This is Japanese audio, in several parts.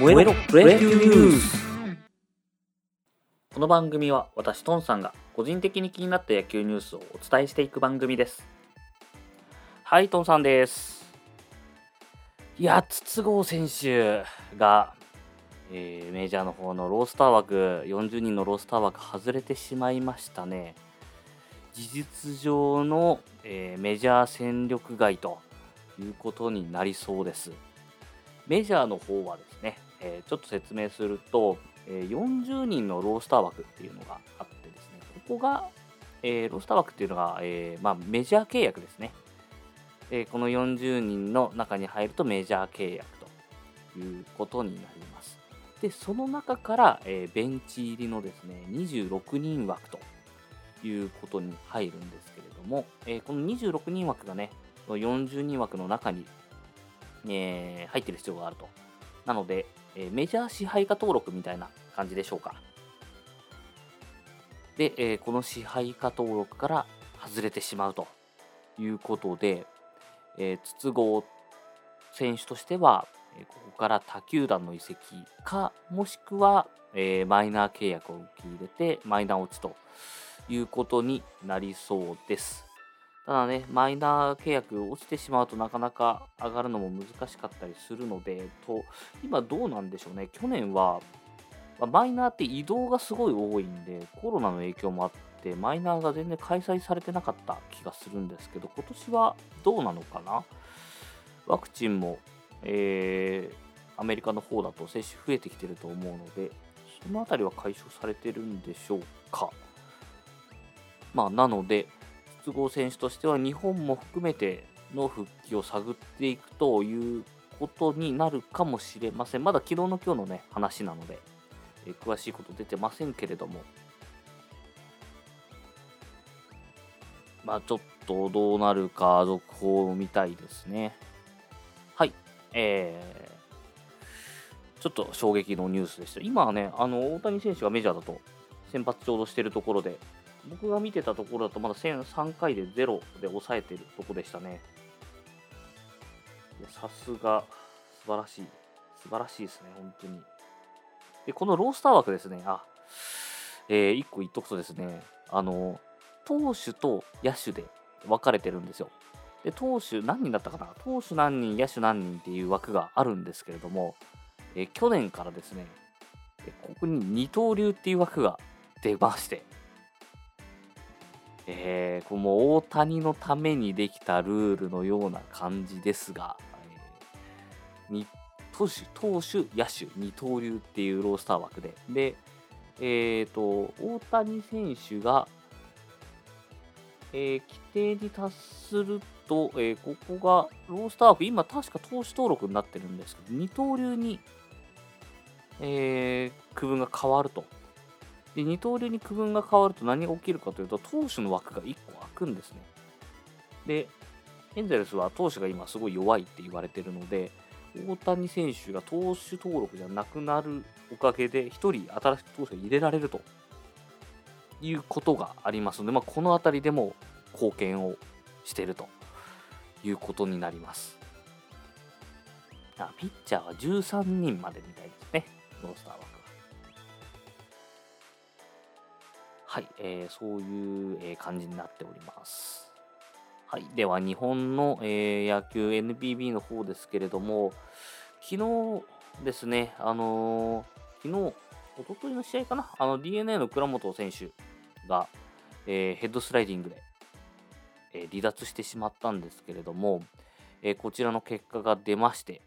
燃えろプロ野球ニュースこの番組は私トンさんが個人的に気になった野球ニュースをお伝えしていく番組です。はいトンさんです。いや筒香選手が、えーメジャーの方のロースター枠40人のロースター枠外れてしまいましたね。事実上の、えーメジャー戦力外ということになりそうです。メジャーの方はでえーちょっと説明すると、えー40人のロースター枠っていうのがあってですね、ここが、えロースター枠っていうのが、えまあ、メジャー契約ですね、えこの40人の中に入るとメジャー契約ということになります。で、その中から、えベンチ入りのですね、26人枠ということに入るんですけれども、えこの26人枠がね、40人枠の中にえ入ってる必要があると。なので、えメジャー支配下登録みたいな感じでしょうか。で、えーこの支配下登録から外れてしまうということで、えー筒香選手としては、ここから他球団の移籍か、もしくは、えマイナー契約を受け入れて、マイナー落ちということになりそうです。ただね、マイナー契約落ちてしまうとなかなか上がるのも難しかったりするので、と今どうなんでしょうね、去年は、マイナーって移動がすごい多いんで、コロナの影響もあって、マイナーが全然開催されてなかった気がするんですけど、今年はどうなのかな？ワクチンも、えーアメリカの方だと接種増えてきてると思うので、そのあたりは解消されてるんでしょうか。まあ、なので、筒香選手としては日本も含めての復帰を探っていくということになるかもしれません。まだ昨日の今日のね、話なので、え詳しいこと出てませんけれども、まあちょっとどうなるか続報を見たいですね。はい。えーちょっと衝撃のニュースでした。今はね、あの大谷選手がメジャーだと先発ちょうどしてるところで、僕が見てたところだとまだ1003回で0で抑えてるとこでしたね。さすが素晴らしい。素晴らしいですね、本当に。で、このロースター枠ですね、あ、え1個言っとくとですね、あの、投手と野手で分かれてるんですよ。で、投手何人だったかな？投手何人、野手何人っていう枠があるんですけれども、え去年からですね、ここに二刀流っていう枠が出まして、えーこれもう大谷のためにできたルールのような感じですが、えー投手、投手、野手、二刀流っていうロースター枠で、で、えっ、と、大谷選手が、えー規定に達すると、えーここがロースター枠、今確か投手登録になってるんですけど、二刀流に、えー区分が変わると。で二刀流に区分が変わると何が起きるかというと、投手の枠が1個空くんですね。で、エンゼルスは投手が今すごい弱いって言われてるので、大谷選手が投手登録じゃなくなるおかげで、1人新しく投手が入れられるということがありますので、まあ、この辺りでも貢献をしているということになります。あピッチャーは13人までみたいですね、ロースター枠は。い、えーそういう、え感じになっております。はい、では日本の、えー野球 NPB の方ですけれども、昨日ですね、あのー昨日、一昨日の試合かな、あの DNA の倉本選手が、えーヘッドスライディングで、えー離脱してしまったんですけれども、えーこちらの結果が出まして、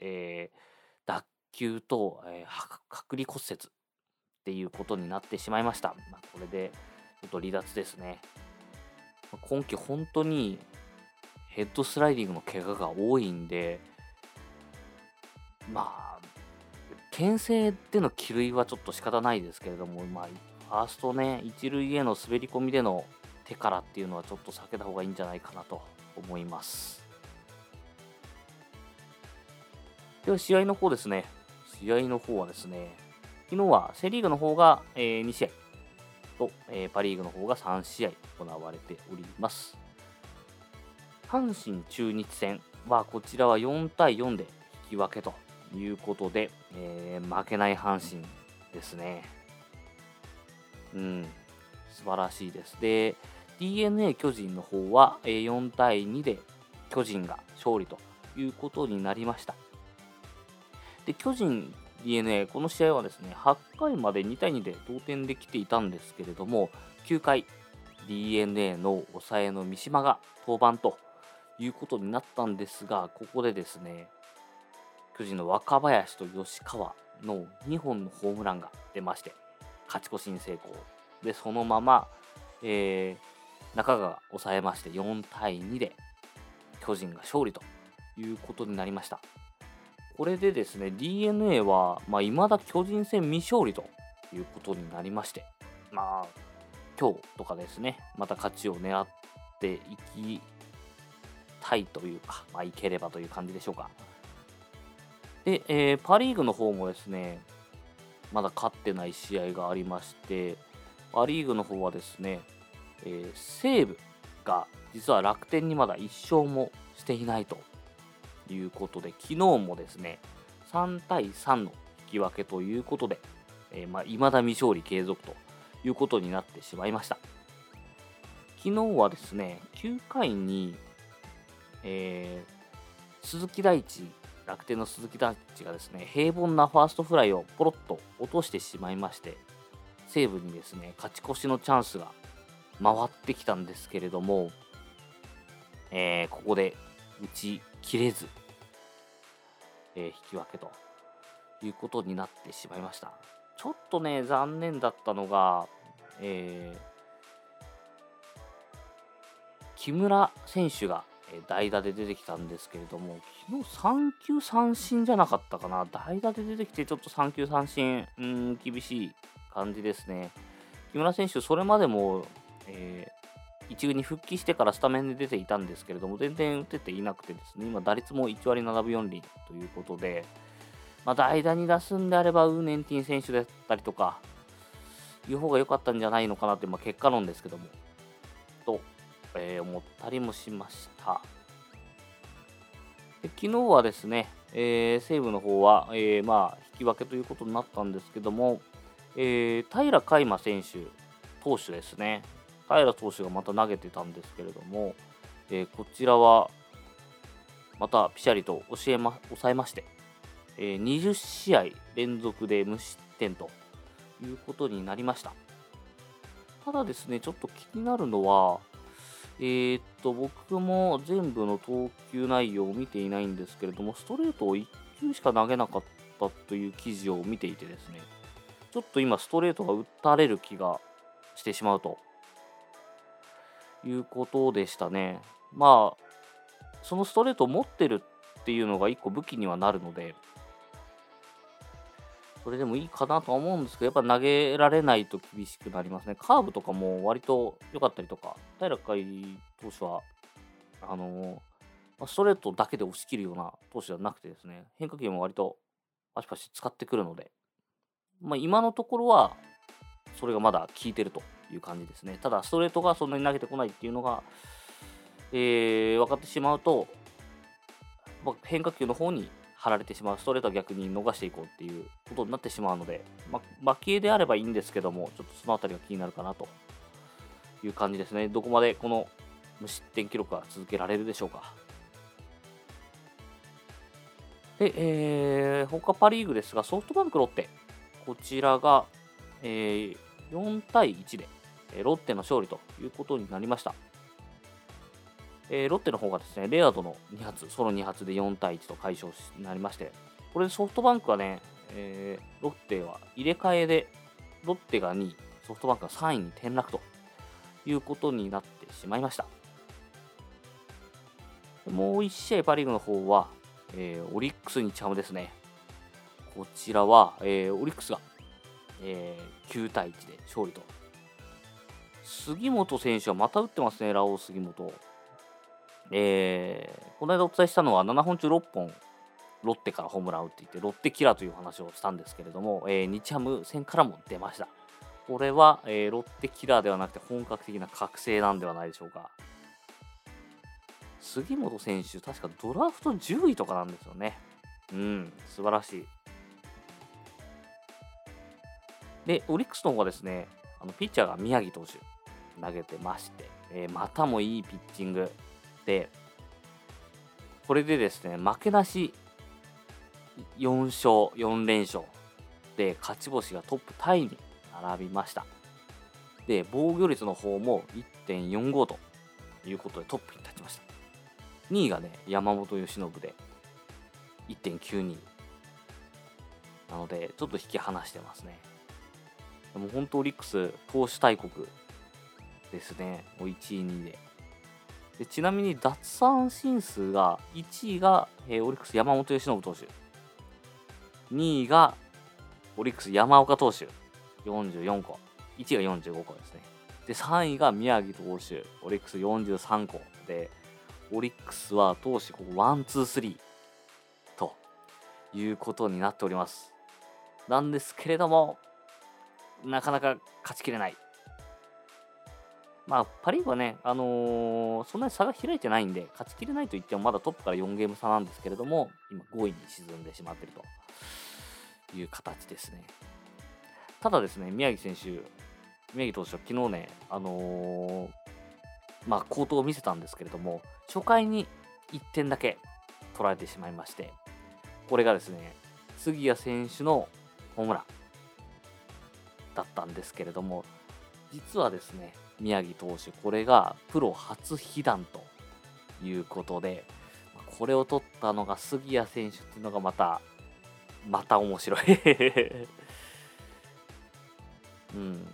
えー脱臼と、えーは剥離骨折っていうことになってしまいました。まあ、これでちょっと離脱ですね。今季本当にヘッドスライディングの怪我が多いんで、まあ、牽制での気類はちょっと仕方ないですけれども、まあ、ファーストね、一塁への滑り込みでの手からっていうのはちょっと避けた方がいいんじゃないかなと思います。では、試合の方ですね。試合の方はですね、昨日はセ・リーグの方が、えー2試合と、えーパ・リーグの方が3試合行われております。阪神中日戦はこちらは4対4で引き分けということで、えー、負けない阪神ですね。うん、素晴らしいです。で、d n a 巨人の方は4対2で巨人が勝利ということになりました。で、巨人 d n a この試合はですね、8回まで2対2で同点できていたんですけれども、9回 d n a の抑えの三島が登板ということになったんですが、ここでですね、巨人の若林と吉川の2本のホームランが出まして、勝ち越しに成功。で、そのまま、えー、中川が抑えまして4対2で巨人が勝利ということになりました。これでですね、d n a は、まあ、未だ巨人戦未勝利ということになりまして、まあ、今日とかですね、また勝ちを狙っていきたいというか、まあ、いければという感じでしょうか。で、えー、パ・リーグの方もですね、まだ勝ってない試合がありまして、パ・リーグの方はですね、えー、西武が実は楽天にまだ1勝もしていないということで、昨日もですね、3対3の引き分けということで、えー、まあ、未だ未勝利継続ということになってしまいました。昨日はですね、9回に、えー、鈴木大地楽天の鈴木大地がですね、平凡なファーストフライをポロッと落としてしまいまして、西武にですね、勝ち越しのチャンスが回ってきたんですけれども、えー、ここで打ち切れず、えー、引き分けということになってしまいました。ちょっとね、残念だったのが、えー、木村選手が代打で出てきたんですけれども、昨日3球三振じゃなかったかな。代打で出てきてちょっと3球三振、うん、厳しい感じですね。木村選手、それまでも、えー、一軍に復帰してからスタメンで出ていたんですけれども、全然打てていなくてですね、今打率も1割7分4厘ということで、まあ、代打に出すんであれば、ウーネンティン選手だったりとか、いう方が良かったんじゃないのかなって、まあ、結果論ですけども、とえー、思ったりもしました。で昨日はですね、えー、西武の方は、えー、まあ、引き分けということになったんですけども、えー、平海馬選手、投手ですね、平投手がまた投げてたんですけれども、えこちらはまたピシャリと教えま抑えまして、え20試合連続で無失点ということになりました。ただですね、ちょっと気になるのは、えー、っと、僕も全部の投球内容を見ていないんですけれども、ストレートを1球しか投げなかったという記事を見ていてですね、ちょっと今ストレートが打たれる気がしてしまうということでしたね。まあ、そのストレートを持ってるっていうのが1個武器にはなるので、それでもいいかなとは思うんですけど、やっぱ投げられないと厳しくなりますね。カーブとかも割と良かったりとか、平海投手は、あのー、ストレートだけで押し切るような投手ではなくてですね、変化球も割とパシパシ使ってくるので、まあ、今のところは、それがまだ効いてるという感じですね。ただ、ストレートがそんなに投げてこないっていうのが、えー、分かってしまうと、まあ、変化球の方に張られてしまうストレートは逆に逃していこうっていうことになってしまうので、まあ、負けであればいいんですけども、ちょっとその辺りが気になるかなという感じですね。どこまでこの無失点記録は続けられるでしょうか。で、えー、他パ・リーグですが、ソフトバンク、ロッテ、こちらが、えー、4対1で、ロッテの勝利ということになりました。えー、ロッテの方がですね、レアードの2発、ソロ2発で4対1と解消になりまして、これでソフトバンクはね、えー、ロッテは入れ替えで、ロッテが2位、ソフトバンクが3位に転落ということになってしまいました。もう1試合パ・リーグの方は、えー、オリックスにチャムですね。こちらは、えー、オリックスが、えー、9対1で勝利と。杉本選手はまた打ってますね、ラオウ杉本。えー、この間お伝えしたのは7本中6本ロッテからホームランを打っていてロッテキラーという話をしたんですけれども、えー、日ハム戦からも出ましたこれは、えー、ロッテキラーではなくて本格的な覚醒なんではないでしょうか杉本選手確かドラフト10位とかなんですよねうん、素晴らしい。で、オリックスの方がですね、あのピッチャーが宮城投手投げてまして、えーまたもいいピッチングで、これでですね、負けなし4勝、4連勝で、勝ち星がトップタイに並びました。で、防御率の方も1.45ということでトップに立ちました。2位がね、山本由伸で1.92。なので、ちょっと引き離してますね。でも本当オリックス、投手大国ですね。もう1位、2位で。でちなみに奪三振数が1位が、えーオリックス山本由伸投手。2位がオリックス山岡投手。44個。1位が45個ですね。で3位が宮城投手。オリックス43個。でオリックスは投手ここ one two three。ということになっております。なんですけれどもなかなか勝ちきれない。まあ、パ・リーグはね、あのーそんなに差が開いてないんで、勝ちきれないと言ってもまだトップから4ゲーム差なんですけれども、今5位に沈んでしまっているという形ですね。ただですね、宮城選手、宮城投手は昨日ね、あのーまあ、好投を見せたんですけれども、初回に1点だけ取られてしまいまして、これがですね、杉谷選手のホームランだったんですけれども、実はですね、宮城投手、これがプロ初被弾ということで、これを取ったのが杉谷選手っていうのがまた、また面白い。うん。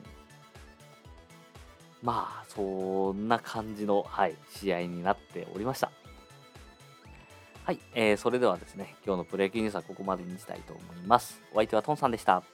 まあ、そんな感じの、はい、試合になっておりました。はい、えーそれではですね、今日のプロ野球ニュースはここまでにしたいと思います。お相手はトンさんでした。